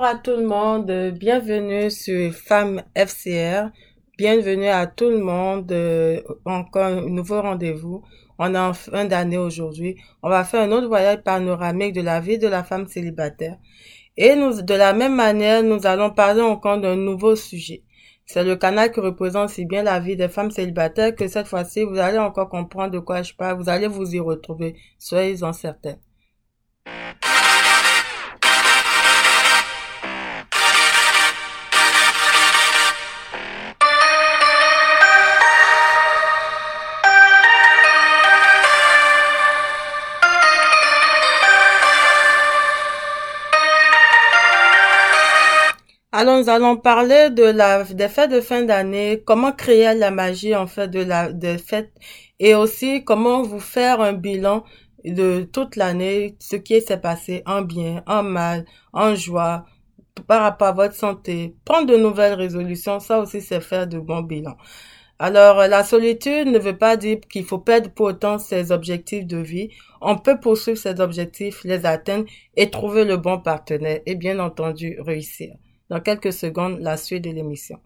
Bonjour à tout le monde, bienvenue sur Femmes FCR, bienvenue à tout le monde, euh, encore un nouveau rendez-vous. On est en fin d'année aujourd'hui. On va faire un autre voyage panoramique de la vie de la femme célibataire. Et nous, de la même manière, nous allons parler encore d'un nouveau sujet. C'est le canal qui représente si bien la vie des femmes célibataires que cette fois-ci, vous allez encore comprendre de quoi je parle. Vous allez vous y retrouver. Soyez-en certains. Alors, nous allons parler de la, des fêtes de fin d'année, comment créer la magie, en fait, de la, des fêtes, et aussi comment vous faire un bilan de toute l'année, ce qui s'est passé en bien, en mal, en joie, par rapport à votre santé. Prendre de nouvelles résolutions, ça aussi, c'est faire de bons bilans. Alors, la solitude ne veut pas dire qu'il faut perdre pour autant ses objectifs de vie. On peut poursuivre ses objectifs, les atteindre et trouver le bon partenaire et bien entendu réussir dans quelques secondes la suite de l'émission.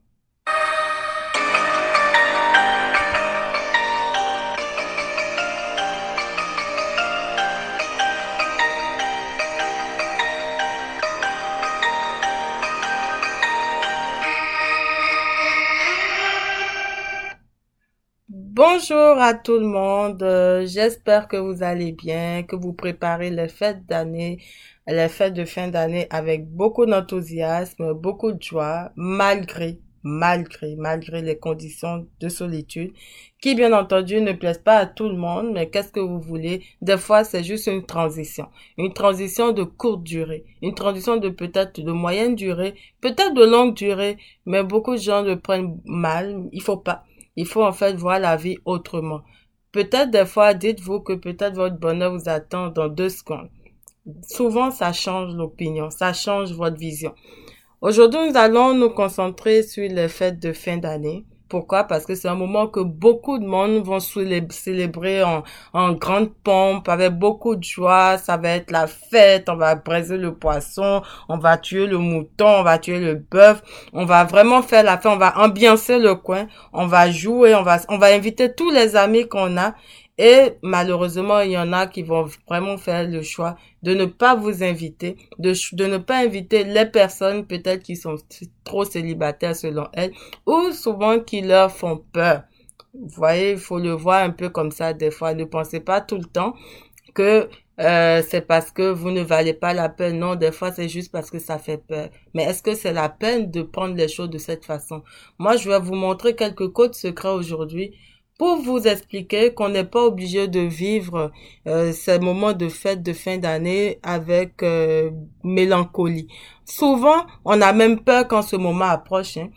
Bonjour à tout le monde, j'espère que vous allez bien, que vous préparez les fêtes d'année les fêtes de fin d'année avec beaucoup d'enthousiasme, beaucoup de joie, malgré, malgré, malgré les conditions de solitude, qui bien entendu ne plaisent pas à tout le monde, mais qu'est-ce que vous voulez? Des fois, c'est juste une transition. Une transition de courte durée. Une transition de peut-être de moyenne durée, peut-être de longue durée, mais beaucoup de gens le prennent mal. Il faut pas. Il faut en fait voir la vie autrement. Peut-être des fois, dites-vous que peut-être votre bonheur vous attend dans deux secondes souvent ça change l'opinion, ça change votre vision. Aujourd'hui, nous allons nous concentrer sur les fêtes de fin d'année. Pourquoi? Parce que c'est un moment que beaucoup de monde vont célébrer en, grande pompe, avec beaucoup de joie. Ça va être la fête, on va braiser le poisson, on va tuer le mouton, on va tuer le bœuf. On va vraiment faire la fête, on va ambiancer le coin, on va jouer, on va inviter tous les amis qu'on a et malheureusement, il y en a qui vont vraiment faire le choix de ne pas vous inviter, de, de ne pas inviter les personnes peut-être qui sont trop célibataires selon elles, ou souvent qui leur font peur. Vous voyez, il faut le voir un peu comme ça des fois. Ne pensez pas tout le temps que euh, c'est parce que vous ne valez pas la peine. Non, des fois, c'est juste parce que ça fait peur. Mais est-ce que c'est la peine de prendre les choses de cette façon? Moi, je vais vous montrer quelques codes secrets aujourd'hui pour vous expliquer qu'on n'est pas obligé de vivre euh, ces moments de fête de fin d'année avec euh, mélancolie. Souvent, on a même peur quand ce moment approche. Hein.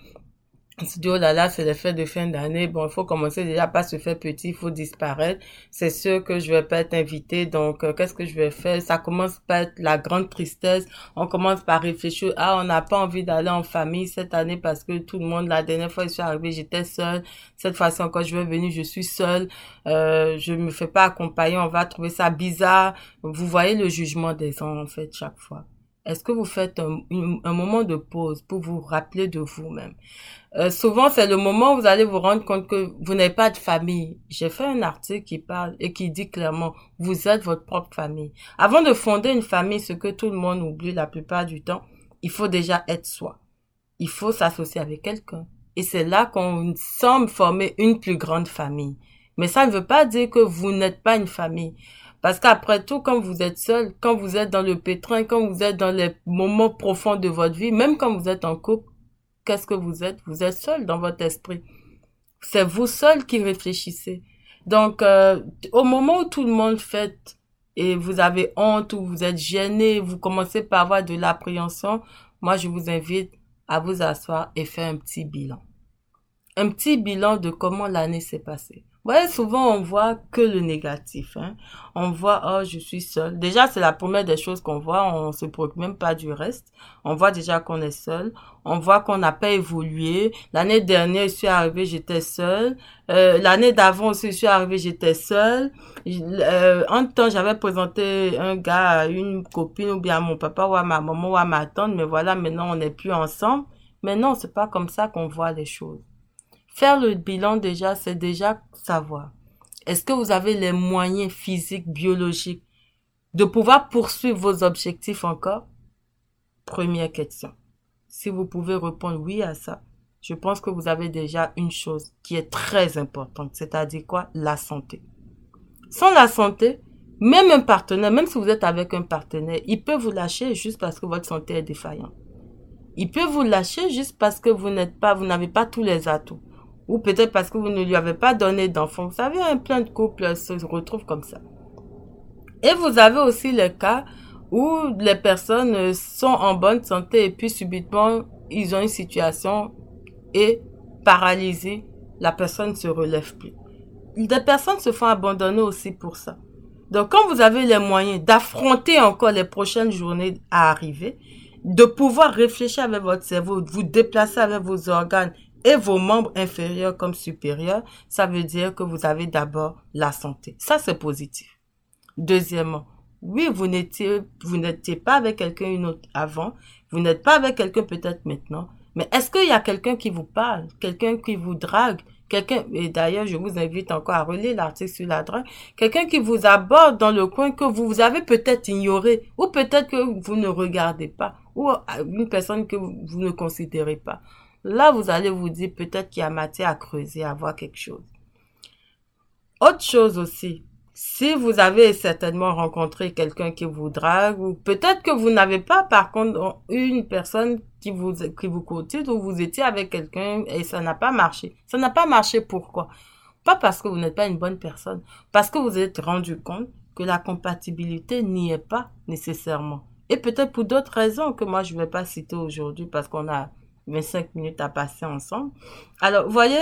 On se dit, oh là là, c'est les de fin d'année. Bon, il faut commencer déjà pas se faire petit, il faut disparaître. C'est sûr que je vais pas être invité, donc euh, qu'est-ce que je vais faire? Ça commence par être la grande tristesse. On commence par réfléchir, ah, on n'a pas envie d'aller en famille cette année parce que tout le monde, la dernière fois, je suis arrivée, j'étais seule. Cette fois-ci encore, je vais venir, je suis seule. Euh, je me fais pas accompagner, on va trouver ça bizarre. Vous voyez le jugement des gens, en fait, chaque fois. Est-ce que vous faites un, moment de pause pour vous rappeler de vous-même? Euh, Souvent, c'est le moment où vous allez vous rendre compte que vous n'avez pas de famille. J'ai fait un article qui parle et qui dit clairement, vous êtes votre propre famille. Avant de fonder une famille, ce que tout le monde oublie la plupart du temps, il faut déjà être soi. Il faut s'associer avec quelqu'un. Et c'est là qu'on semble former une plus grande famille. Mais ça ne veut pas dire que vous n'êtes pas une famille. Parce qu'après tout, quand vous êtes seul, quand vous êtes dans le pétrin, quand vous êtes dans les moments profonds de votre vie, même quand vous êtes en couple, qu'est-ce que vous êtes? Vous êtes seul dans votre esprit. C'est vous seul qui réfléchissez. Donc, euh, au moment où tout le monde fête et vous avez honte ou vous êtes gêné, vous commencez par avoir de l'appréhension, moi, je vous invite à vous asseoir et faire un petit bilan. Un petit bilan de comment l'année s'est passée. Voyez, souvent on voit que le négatif. Hein. On voit, oh, je suis seul. Déjà, c'est la première des choses qu'on voit. On se préoccupe même pas du reste. On voit déjà qu'on est seul. On voit qu'on n'a pas évolué. L'année dernière, je suis arrivée, j'étais seule. Euh, L'année d'avant aussi, je suis arrivée, j'étais seule. Euh, en temps, j'avais présenté un gars à une copine ou bien à mon papa ou à ma maman ou à ma tante. Mais voilà, maintenant, on n'est plus ensemble. Mais non, c'est pas comme ça qu'on voit les choses. Faire le bilan déjà, c'est déjà savoir. Est-ce que vous avez les moyens physiques, biologiques de pouvoir poursuivre vos objectifs encore? Première question. Si vous pouvez répondre oui à ça, je pense que vous avez déjà une chose qui est très importante, c'est-à-dire quoi? La santé. Sans la santé, même un partenaire, même si vous êtes avec un partenaire, il peut vous lâcher juste parce que votre santé est défaillante. Il peut vous lâcher juste parce que vous n'êtes pas, vous n'avez pas tous les atouts ou peut-être parce que vous ne lui avez pas donné d'enfant. Vous savez, plein de couples se retrouvent comme ça. Et vous avez aussi le cas où les personnes sont en bonne santé et puis subitement, ils ont une situation et paralysée, la personne ne se relève plus. Des personnes se font abandonner aussi pour ça. Donc, quand vous avez les moyens d'affronter encore les prochaines journées à arriver, de pouvoir réfléchir avec votre cerveau, vous déplacer avec vos organes et vos membres inférieurs comme supérieurs, ça veut dire que vous avez d'abord la santé. Ça, c'est positif. Deuxièmement, oui, vous n'étiez, vous n'étiez pas avec quelqu'un avant, vous n'êtes pas avec quelqu'un peut-être maintenant, mais est-ce qu'il y a quelqu'un qui vous parle, quelqu'un qui vous drague, quelqu'un, et d'ailleurs, je vous invite encore à relire l'article sur la drague, quelqu'un qui vous aborde dans le coin que vous avez peut-être ignoré, ou peut-être que vous ne regardez pas, ou une personne que vous ne considérez pas. Là, vous allez vous dire peut-être qu'il y a matière à creuser, à voir quelque chose. Autre chose aussi, si vous avez certainement rencontré quelqu'un qui vous drague, ou peut-être que vous n'avez pas, par contre, une personne qui vous, qui vous cotise, ou vous étiez avec quelqu'un et ça n'a pas marché. Ça n'a pas marché pourquoi? Pas parce que vous n'êtes pas une bonne personne, parce que vous êtes rendu compte que la compatibilité n'y est pas nécessairement. Et peut-être pour d'autres raisons que moi je ne vais pas citer aujourd'hui parce qu'on a 25 minutes à passer ensemble. Alors, voyez,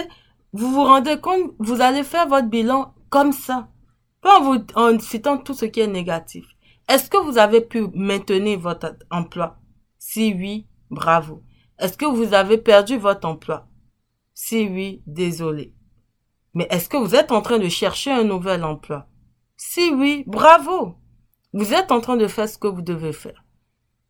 vous vous rendez compte, vous allez faire votre bilan comme ça. Pas en, vous, en citant tout ce qui est négatif. Est-ce que vous avez pu maintenir votre emploi? Si oui, bravo. Est-ce que vous avez perdu votre emploi? Si oui, désolé. Mais est-ce que vous êtes en train de chercher un nouvel emploi? Si oui, bravo. Vous êtes en train de faire ce que vous devez faire.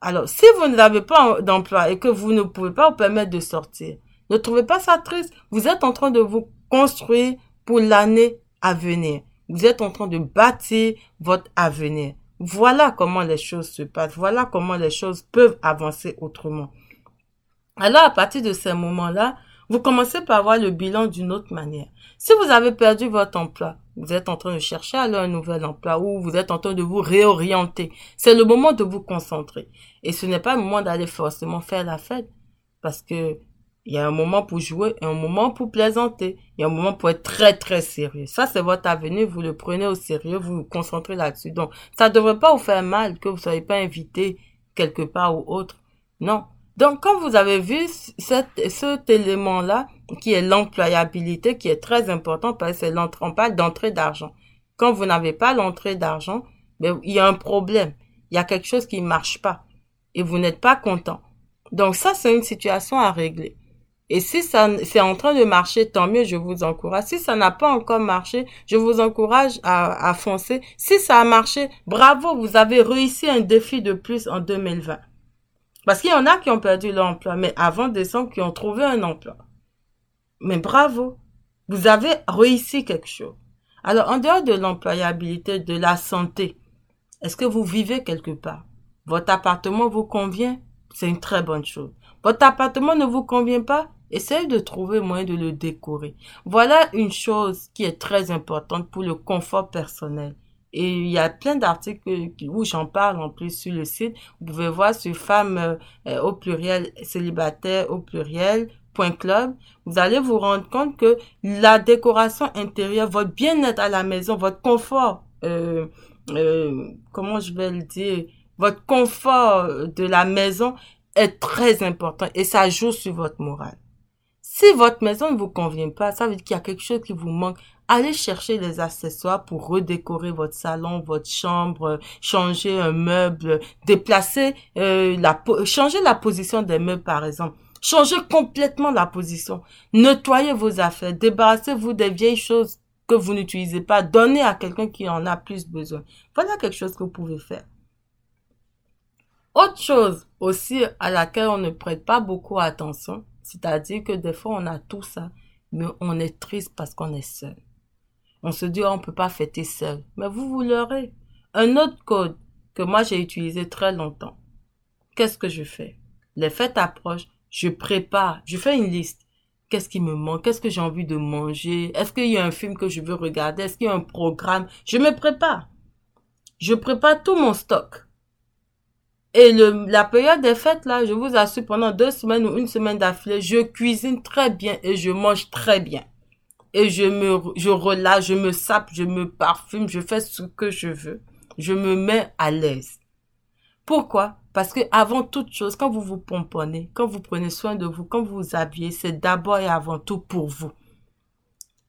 Alors, si vous n'avez pas d'emploi et que vous ne pouvez pas vous permettre de sortir, ne trouvez pas ça triste. Vous êtes en train de vous construire pour l'année à venir. Vous êtes en train de bâtir votre avenir. Voilà comment les choses se passent. Voilà comment les choses peuvent avancer autrement. Alors, à partir de ces moments-là, vous commencez par voir le bilan d'une autre manière. Si vous avez perdu votre emploi, vous êtes en train de chercher alors un nouvel emploi ou vous êtes en train de vous réorienter. C'est le moment de vous concentrer. Et ce n'est pas le moment d'aller forcément faire la fête. Parce que il y a un moment pour jouer et un moment pour plaisanter. Il y a un moment pour être très, très sérieux. Ça, c'est votre avenir. Vous le prenez au sérieux. Vous vous concentrez là-dessus. Donc, ça ne devrait pas vous faire mal que vous ne soyez pas invité quelque part ou autre. Non. Donc, quand vous avez vu cet élément-là, qui est l'employabilité, qui est très important parce que c'est parle d'entrée d'argent. Quand vous n'avez pas l'entrée d'argent, ben, il y a un problème. Il y a quelque chose qui ne marche pas. Et vous n'êtes pas content. Donc, ça, c'est une situation à régler. Et si ça, c'est en train de marcher, tant mieux, je vous encourage. Si ça n'a pas encore marché, je vous encourage à, à foncer. Si ça a marché, bravo, vous avez réussi un défi de plus en 2020. Parce qu'il y en a qui ont perdu leur emploi, mais avant décembre, qui ont trouvé un emploi. Mais bravo, vous avez réussi quelque chose. Alors, en dehors de l'employabilité, de la santé, est-ce que vous vivez quelque part? Votre appartement vous convient? C'est une très bonne chose. Votre appartement ne vous convient pas? Essayez de trouver moyen de le décorer. Voilà une chose qui est très importante pour le confort personnel. Et il y a plein d'articles où j'en parle en plus sur le site. Vous pouvez voir sur femmes euh, au pluriel, célibataire au pluriel, point club. Vous allez vous rendre compte que la décoration intérieure, votre bien-être à la maison, votre confort, euh, euh, comment je vais le dire, votre confort de la maison est très important et ça joue sur votre morale. Si votre maison ne vous convient pas, ça veut dire qu'il y a quelque chose qui vous manque Allez chercher les accessoires pour redécorer votre salon, votre chambre, changer un meuble, déplacer euh, la changer la position des meubles par exemple. Changez complètement la position. Nettoyez vos affaires. Débarrassez-vous des vieilles choses que vous n'utilisez pas. Donnez à quelqu'un qui en a plus besoin. Voilà quelque chose que vous pouvez faire. Autre chose aussi à laquelle on ne prête pas beaucoup attention, c'est-à-dire que des fois on a tout ça, mais on est triste parce qu'on est seul. On se dit, on ne peut pas fêter seul. Mais vous, vous l'aurez. Un autre code que moi j'ai utilisé très longtemps. Qu'est-ce que je fais? Les fêtes approchent, je prépare, je fais une liste. Qu'est-ce qui me manque? Qu'est-ce que j'ai envie de manger? Est-ce qu'il y a un film que je veux regarder? Est-ce qu'il y a un programme? Je me prépare. Je prépare tout mon stock. Et le, la période des fêtes, là, je vous assure, pendant deux semaines ou une semaine d'affilée, je cuisine très bien et je mange très bien. Et je me, je relâche, je me sape, je me parfume, je fais ce que je veux. Je me mets à l'aise. Pourquoi? Parce que avant toute chose, quand vous vous pomponnez, quand vous prenez soin de vous, quand vous vous habillez, c'est d'abord et avant tout pour vous.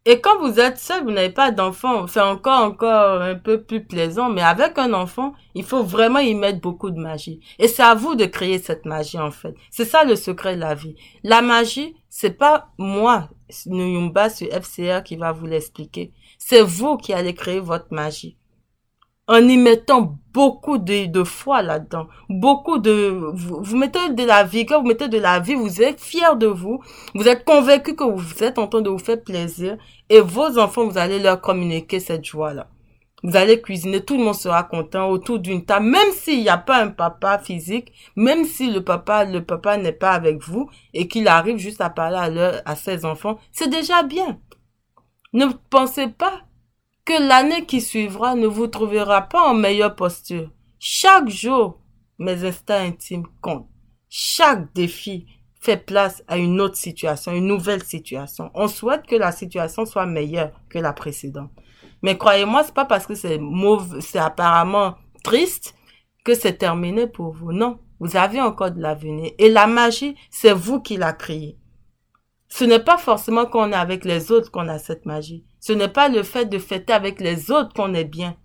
Et quand vous êtes seul, vous n'avez pas d'enfant, c'est encore encore un peu plus plaisant, mais avec un enfant, il faut vraiment y mettre beaucoup de magie. Et c'est à vous de créer cette magie en fait. C'est ça le secret de la vie. La magie, c'est pas moi, Nuyumba sur FCR qui va vous l'expliquer. C'est vous qui allez créer votre magie en y mettant beaucoup de, de foi là-dedans, beaucoup de, vous, mettez de la quand vous mettez de la vie, vous êtes fier de vous, vous êtes convaincu que vous êtes en train de vous faire plaisir, et vos enfants, vous allez leur communiquer cette joie-là. Vous allez cuisiner, tout le monde sera content autour d'une table, même s'il n'y a pas un papa physique, même si le papa, le papa n'est pas avec vous et qu'il arrive juste à parler à, leur, à ses enfants, c'est déjà bien. Ne pensez pas que l'année qui suivra ne vous trouvera pas en meilleure posture. Chaque jour, mes instincts intimes comptent. Chaque défi fait place à une autre situation, une nouvelle situation. On souhaite que la situation soit meilleure que la précédente. Mais croyez-moi, c'est pas parce que c'est mauvais, c'est apparemment triste que c'est terminé pour vous. Non. Vous avez encore de l'avenir. Et la magie, c'est vous qui la créée. Ce n'est pas forcément qu'on est avec les autres qu'on a cette magie. Ce n'est pas le fait de fêter avec les autres qu'on est bien.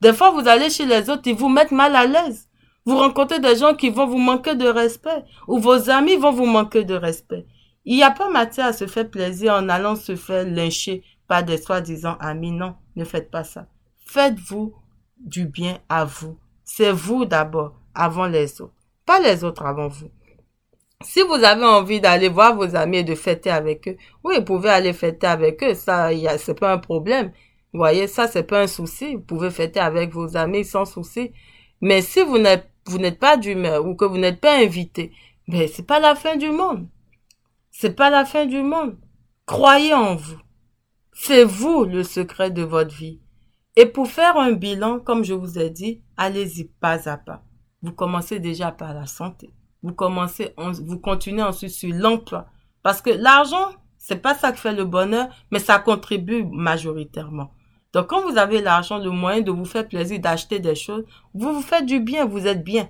Des fois, vous allez chez les autres, ils vous mettent mal à l'aise. Vous rencontrez des gens qui vont vous manquer de respect, ou vos amis vont vous manquer de respect. Il n'y a pas matière à se faire plaisir en allant se faire lyncher par des soi-disant amis. Non, ne faites pas ça. Faites-vous du bien à vous. C'est vous d'abord, avant les autres. Pas les autres avant vous. Si vous avez envie d'aller voir vos amis et de fêter avec eux, oui, vous pouvez aller fêter avec eux. Ça, c'est pas un problème. Vous voyez, ça, c'est pas un souci. Vous pouvez fêter avec vos amis sans souci. Mais si vous n'êtes, vous n'êtes pas d'humeur ou que vous n'êtes pas invité, ben, c'est pas la fin du monde. C'est pas la fin du monde. Croyez en vous. C'est vous le secret de votre vie. Et pour faire un bilan, comme je vous ai dit, allez-y pas à pas. Vous commencez déjà par la santé vous commencez, vous continuez ensuite sur l'emploi. Parce que l'argent, c'est pas ça qui fait le bonheur, mais ça contribue majoritairement. Donc, quand vous avez l'argent, le moyen de vous faire plaisir, d'acheter des choses, vous vous faites du bien, vous êtes bien.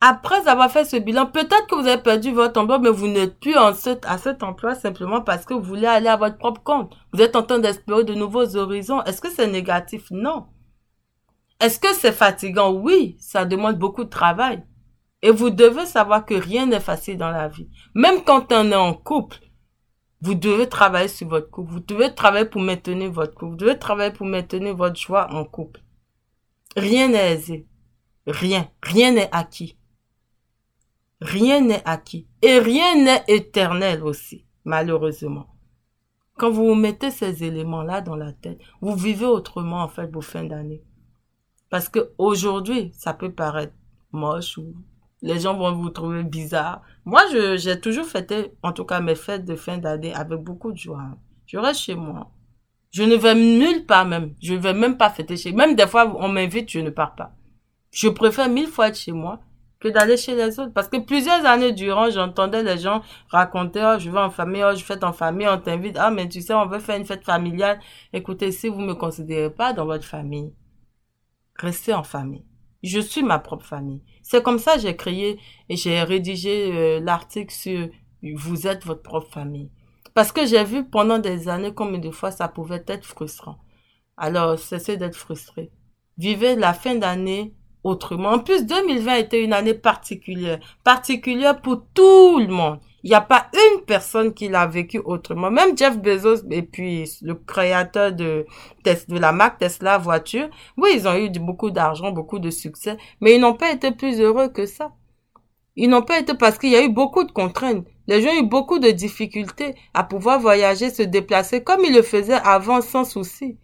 Après avoir fait ce bilan, peut-être que vous avez perdu votre emploi, mais vous n'êtes plus en à cet emploi simplement parce que vous voulez aller à votre propre compte. Vous êtes en train d'espérer de nouveaux horizons. Est-ce que c'est négatif? Non. Est-ce que c'est fatigant? Oui, ça demande beaucoup de travail. Et vous devez savoir que rien n'est facile dans la vie. Même quand on est en couple, vous devez travailler sur votre couple. Vous devez travailler pour maintenir votre couple. Vous devez travailler pour maintenir votre joie en couple. Rien n'est aisé. Rien. Rien n'est acquis. Rien n'est acquis. Et rien n'est éternel aussi, malheureusement. Quand vous vous mettez ces éléments-là dans la tête, vous vivez autrement, en fait, vos fins d'année. Parce que aujourd'hui, ça peut paraître moche ou les gens vont vous trouver bizarre. Moi, j'ai toujours fêté, en tout cas mes fêtes de fin d'année avec beaucoup de joie. Je reste chez moi. Je ne vais nulle part même. Je ne vais même pas fêter chez Même des fois, on m'invite, je ne pars pas. Je préfère mille fois être chez moi que d'aller chez les autres. Parce que plusieurs années durant, j'entendais les gens raconter, oh, je vais en famille, oh, je fête en famille, on t'invite. Ah, mais tu sais, on veut faire une fête familiale. Écoutez, si vous me considérez pas dans votre famille, restez en famille. Je suis ma propre famille. C'est comme ça que j'ai créé et j'ai rédigé euh, l'article sur vous êtes votre propre famille. Parce que j'ai vu pendant des années combien de fois ça pouvait être frustrant. Alors, cessez d'être frustré. Vivez la fin d'année autrement. En plus, 2020 était une année particulière. Particulière pour tout le monde. Il n'y a pas une personne qui l'a vécu autrement. Même Jeff Bezos et puis le créateur de, de la marque Tesla voiture, oui, ils ont eu beaucoup d'argent, beaucoup de succès, mais ils n'ont pas été plus heureux que ça. Ils n'ont pas été parce qu'il y a eu beaucoup de contraintes. Les gens ont eu beaucoup de difficultés à pouvoir voyager, se déplacer comme ils le faisaient avant sans souci.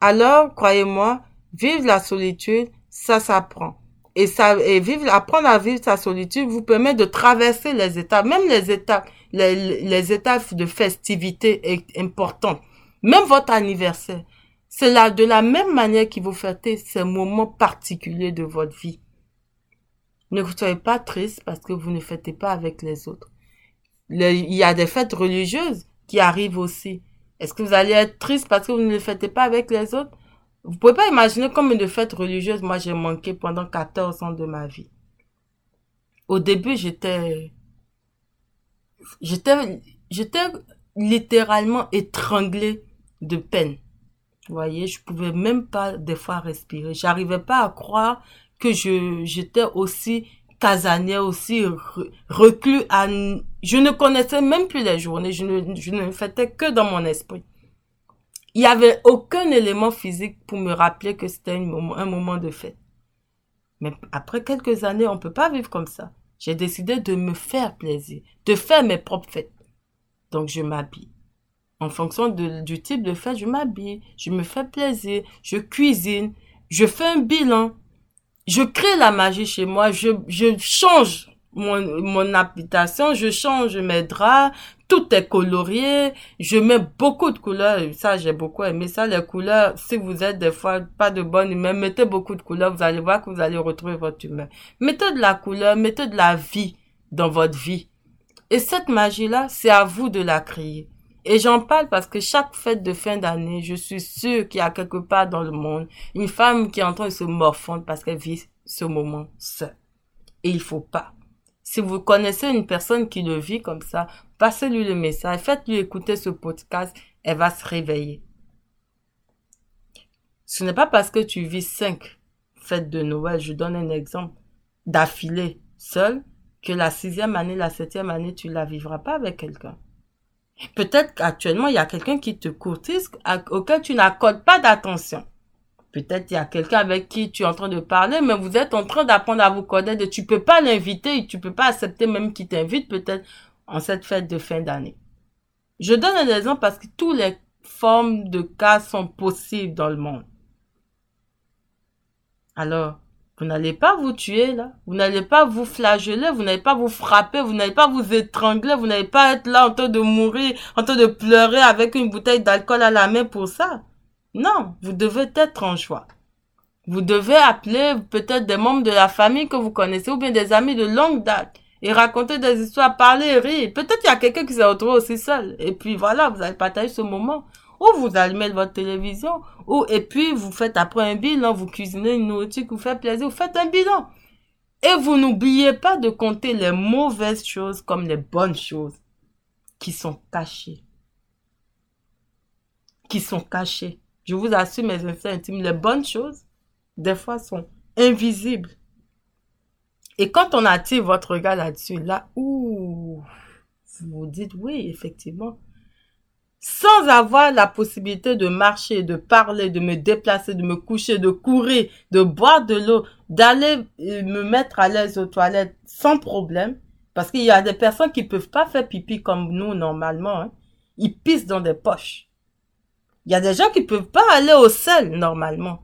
Alors, croyez-moi, vivre la solitude, ça s'apprend. Et ça, et vivre, apprendre à vivre sa solitude vous permet de traverser les étapes, même les étapes, les, les étapes de festivité importantes. Même votre anniversaire. C'est là, de la même manière qu'il vous fêtez ces moments particuliers de votre vie. Ne soyez pas triste parce que vous ne fêtez pas avec les autres. il y a des fêtes religieuses qui arrivent aussi. Est-ce que vous allez être triste parce que vous ne fêtez pas avec les autres? Vous pouvez pas imaginer combien de fêtes religieuses moi j'ai manqué pendant 14 ans de ma vie. Au début, j'étais, j'étais, j'étais littéralement étranglée de peine. Vous voyez, je pouvais même pas des fois respirer. J'arrivais pas à croire que je, j'étais aussi casanière, aussi reclus à, je ne connaissais même plus les journées. Je ne, je ne fêtais que dans mon esprit. Il n'y avait aucun élément physique pour me rappeler que c'était un moment, de fête. Mais après quelques années, on ne peut pas vivre comme ça. J'ai décidé de me faire plaisir, de faire mes propres fêtes. Donc je m'habille. En fonction du type de fête, je m'habille, je me fais plaisir, je cuisine, je fais un bilan, je crée la magie chez moi, je, je change mon, mon habitation, je change mes draps, tout est colorié, je mets beaucoup de couleurs, ça j'ai beaucoup aimé ça, les couleurs, si vous êtes des fois pas de bonne humeur, mettez beaucoup de couleurs, vous allez voir que vous allez retrouver votre humeur. Mettez de la couleur, mettez de la vie dans votre vie. Et cette magie-là, c'est à vous de la créer. Et j'en parle parce que chaque fête de fin d'année, je suis sûre qu'il y a quelque part dans le monde une femme qui est en train de se morfondre parce qu'elle vit ce moment seule. Et il faut pas. Si vous connaissez une personne qui le vit comme ça, passez-lui le message, faites-lui écouter ce podcast, elle va se réveiller. Ce n'est pas parce que tu vis cinq fêtes de Noël, je donne un exemple, d'affilée, seul, que la sixième année, la septième année, tu la vivras pas avec quelqu'un. Peut-être qu'actuellement, il y a quelqu'un qui te courtise, auquel tu n'accordes pas d'attention. Peut-être il y a quelqu'un avec qui tu es en train de parler, mais vous êtes en train d'apprendre à vous connaître. Tu peux pas l'inviter, tu peux pas accepter même qu'il t'invite peut-être en cette fête de fin d'année. Je donne un exemple parce que toutes les formes de cas sont possibles dans le monde. Alors, vous n'allez pas vous tuer là, vous n'allez pas vous flageller, vous n'allez pas vous frapper, vous n'allez pas vous étrangler, vous n'allez pas être là en train de mourir, en train de pleurer avec une bouteille d'alcool à la main pour ça. Non, vous devez être en joie. Vous devez appeler peut-être des membres de la famille que vous connaissez ou bien des amis de longue date et raconter des histoires, parler rire. Peut-être il y a quelqu'un qui s'est retrouvé aussi seul. Et puis voilà, vous allez partager ce moment. Ou vous allumez votre télévision. Ou, et puis vous faites après un bilan, vous cuisinez une nourriture qui vous fait plaisir, vous faites un bilan. Et vous n'oubliez pas de compter les mauvaises choses comme les bonnes choses qui sont cachées. Qui sont cachées. Je vous assure, mes instincts intimes, les bonnes choses, des fois, sont invisibles. Et quand on attire votre regard là-dessus, là, ouh, vous vous dites, oui, effectivement. Sans avoir la possibilité de marcher, de parler, de me déplacer, de me coucher, de courir, de boire de l'eau, d'aller euh, me mettre à l'aise aux toilettes sans problème. Parce qu'il y a des personnes qui peuvent pas faire pipi comme nous normalement. Hein. Ils pissent dans des poches. Il y a des gens qui peuvent pas aller au sel normalement.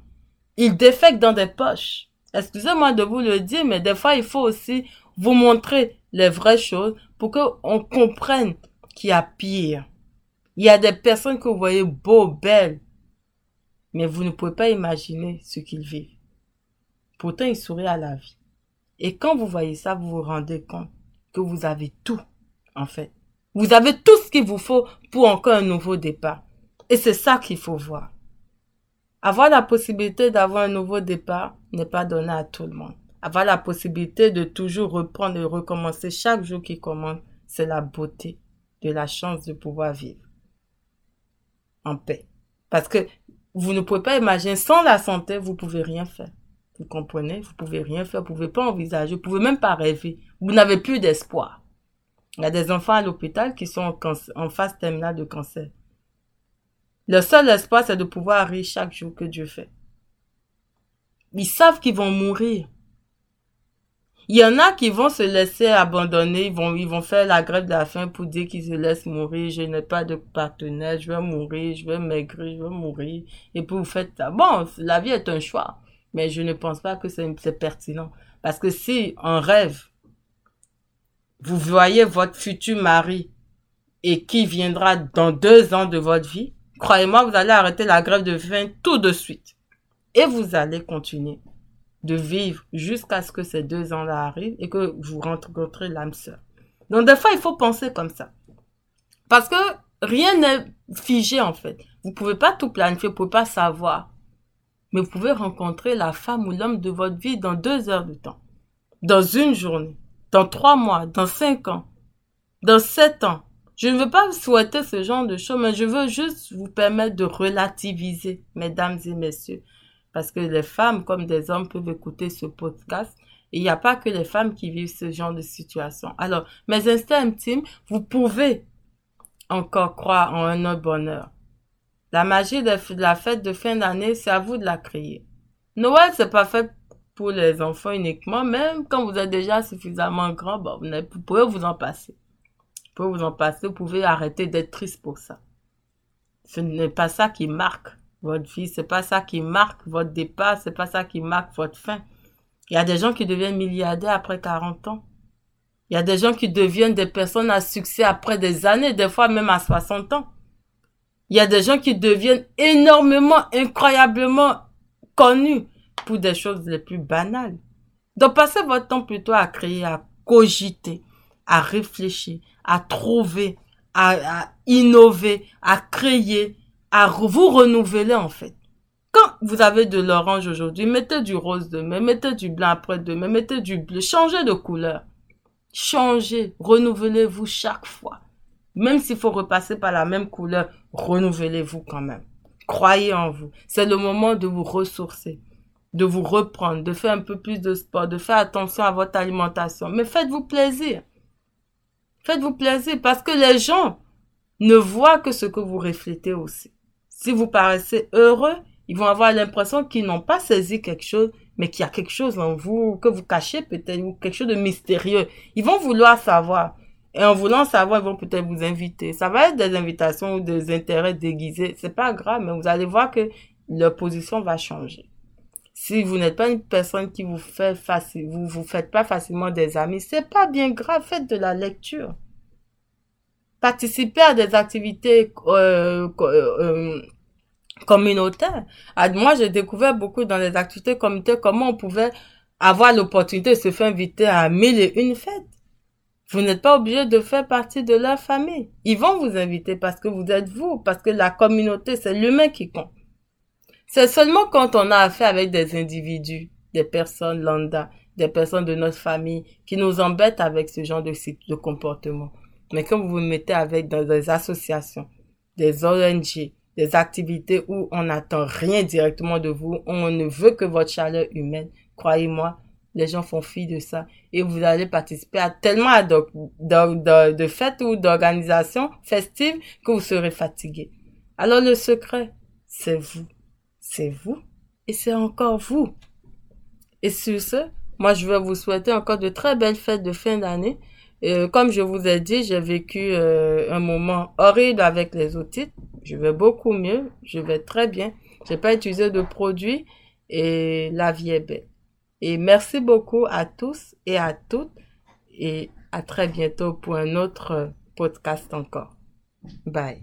Ils défectent dans des poches. Excusez-moi de vous le dire, mais des fois, il faut aussi vous montrer les vraies choses pour qu'on comprenne qu'il y a pire. Il y a des personnes que vous voyez beaux, belles, mais vous ne pouvez pas imaginer ce qu'ils vivent. Pourtant, ils sourient à la vie. Et quand vous voyez ça, vous vous rendez compte que vous avez tout, en fait. Vous avez tout ce qu'il vous faut pour encore un nouveau départ. Et c'est ça qu'il faut voir. Avoir la possibilité d'avoir un nouveau départ n'est pas donné à tout le monde. Avoir la possibilité de toujours reprendre et recommencer chaque jour qui commence, c'est la beauté de la chance de pouvoir vivre en paix. Parce que vous ne pouvez pas imaginer, sans la santé, vous pouvez rien faire. Vous comprenez? Vous pouvez rien faire, vous pouvez pas envisager, vous pouvez même pas rêver. Vous n'avez plus d'espoir. Il y a des enfants à l'hôpital qui sont en, phase terminale de cancer. Le seul espoir, c'est de pouvoir rire chaque jour que Dieu fait. Ils savent qu'ils vont mourir. Il y en a qui vont se laisser abandonner, ils vont, ils vont faire la grève de la faim pour dire qu'ils se laissent mourir, je n'ai pas de partenaire, je vais mourir, je vais maigrir, je vais mourir. Et puis vous faites ça. Bon, la vie est un choix, mais je ne pense pas que c'est pertinent. Parce que si un rêve, vous voyez votre futur mari et qui viendra dans deux ans de votre vie, croyez-moi, vous allez arrêter la grève de faim tout de suite. Et vous allez continuer de vivre jusqu'à ce que ces deux ans-là arrivent et que vous rencontrez l'âme sœur. Donc des fois, il faut penser comme ça. Parce que rien n'est figé en fait. Vous pouvez pas tout planifier, vous pouvez pas savoir. Mais vous pouvez rencontrer la femme ou l'homme de votre vie dans deux heures de temps. Dans une journée. Dans trois mois. Dans cinq ans. Dans sept ans. Je ne veux pas souhaiter ce genre de choses, mais je veux juste vous permettre de relativiser, mesdames et messieurs. Parce que les femmes comme des hommes peuvent écouter ce podcast. Il n'y a pas que les femmes qui vivent ce genre de situation. Alors, mes instincts intimes, vous pouvez encore croire en un autre bonheur. La magie de la fête de fin d'année, c'est à vous de la créer. Noël, c'est pas fait pour les enfants uniquement, même quand vous êtes déjà suffisamment grand, vous pouvez vous en passer. Pouvez vous en passer, vous pouvez arrêter d'être triste pour ça. Ce n'est pas ça qui marque votre vie. C'est pas ça qui marque votre départ, c'est pas ça qui marque votre fin. Il y a des gens qui deviennent milliardaires après 40 ans. Il y a des gens qui deviennent des personnes à succès après des années, des fois même à 60 ans. Il y a des gens qui deviennent énormément, incroyablement connus pour des choses les plus banales. Donc passez votre temps plutôt à créer, à cogiter, à réfléchir, à trouver, à, innover, à créer, à vous renouveler en fait. Quand vous avez de l'orange aujourd'hui, mettez du rose demain, mettez du blanc après demain, mettez du bleu, changez de couleur. Changez, renouvelez-vous chaque fois. Même s'il faut repasser par la même couleur, renouvelez-vous quand même. Croyez en vous. C'est le moment de vous ressourcer, de vous reprendre, de faire un peu plus de sport, de faire attention à votre alimentation. Mais faites-vous plaisir. Faites-vous plaisir parce que les gens ne voient que ce que vous reflétez aussi. Si vous paraissez heureux, ils vont avoir l'impression qu'ils n'ont pas saisi quelque chose, mais qu'il y a quelque chose en vous que vous cachez peut-être, ou quelque chose de mystérieux. Ils vont vouloir savoir. Et en voulant savoir, ils vont peut-être vous inviter. Ça va être des invitations ou des intérêts déguisés. C'est pas grave, mais vous allez voir que leur position va changer. Si vous n'êtes pas une personne qui vous fait facile, vous vous faites pas facilement des amis, c'est pas bien grave. Faites de la lecture participer à des activités euh, euh, euh, communautaires. Ah, moi, j'ai découvert beaucoup dans les activités communautaires comment on pouvait avoir l'opportunité de se faire inviter à mille et une fêtes. Vous n'êtes pas obligé de faire partie de leur famille. Ils vont vous inviter parce que vous êtes vous, parce que la communauté, c'est l'humain qui compte. C'est seulement quand on a affaire avec des individus, des personnes lambda, des personnes de notre famille qui nous embêtent avec ce genre de, comportement. Mais quand vous vous mettez avec dans des associations, des ONG, des activités où on n'attend rien directement de vous, on ne veut que votre chaleur humaine, croyez-moi, les gens font fi de ça et vous allez participer à tellement de, de fêtes ou d'organisations festives que vous serez fatigué. Alors le secret, c'est vous. C'est vous et c'est encore vous. Et sur ce, moi je vais vous souhaiter encore de très belles fêtes de fin d'année et comme je vous ai dit, j'ai vécu euh, un moment horrible avec les otites. Je vais beaucoup mieux, je vais très bien. J'ai pas utilisé de produits et la vie est belle. Et merci beaucoup à tous et à toutes et à très bientôt pour un autre podcast encore. Bye.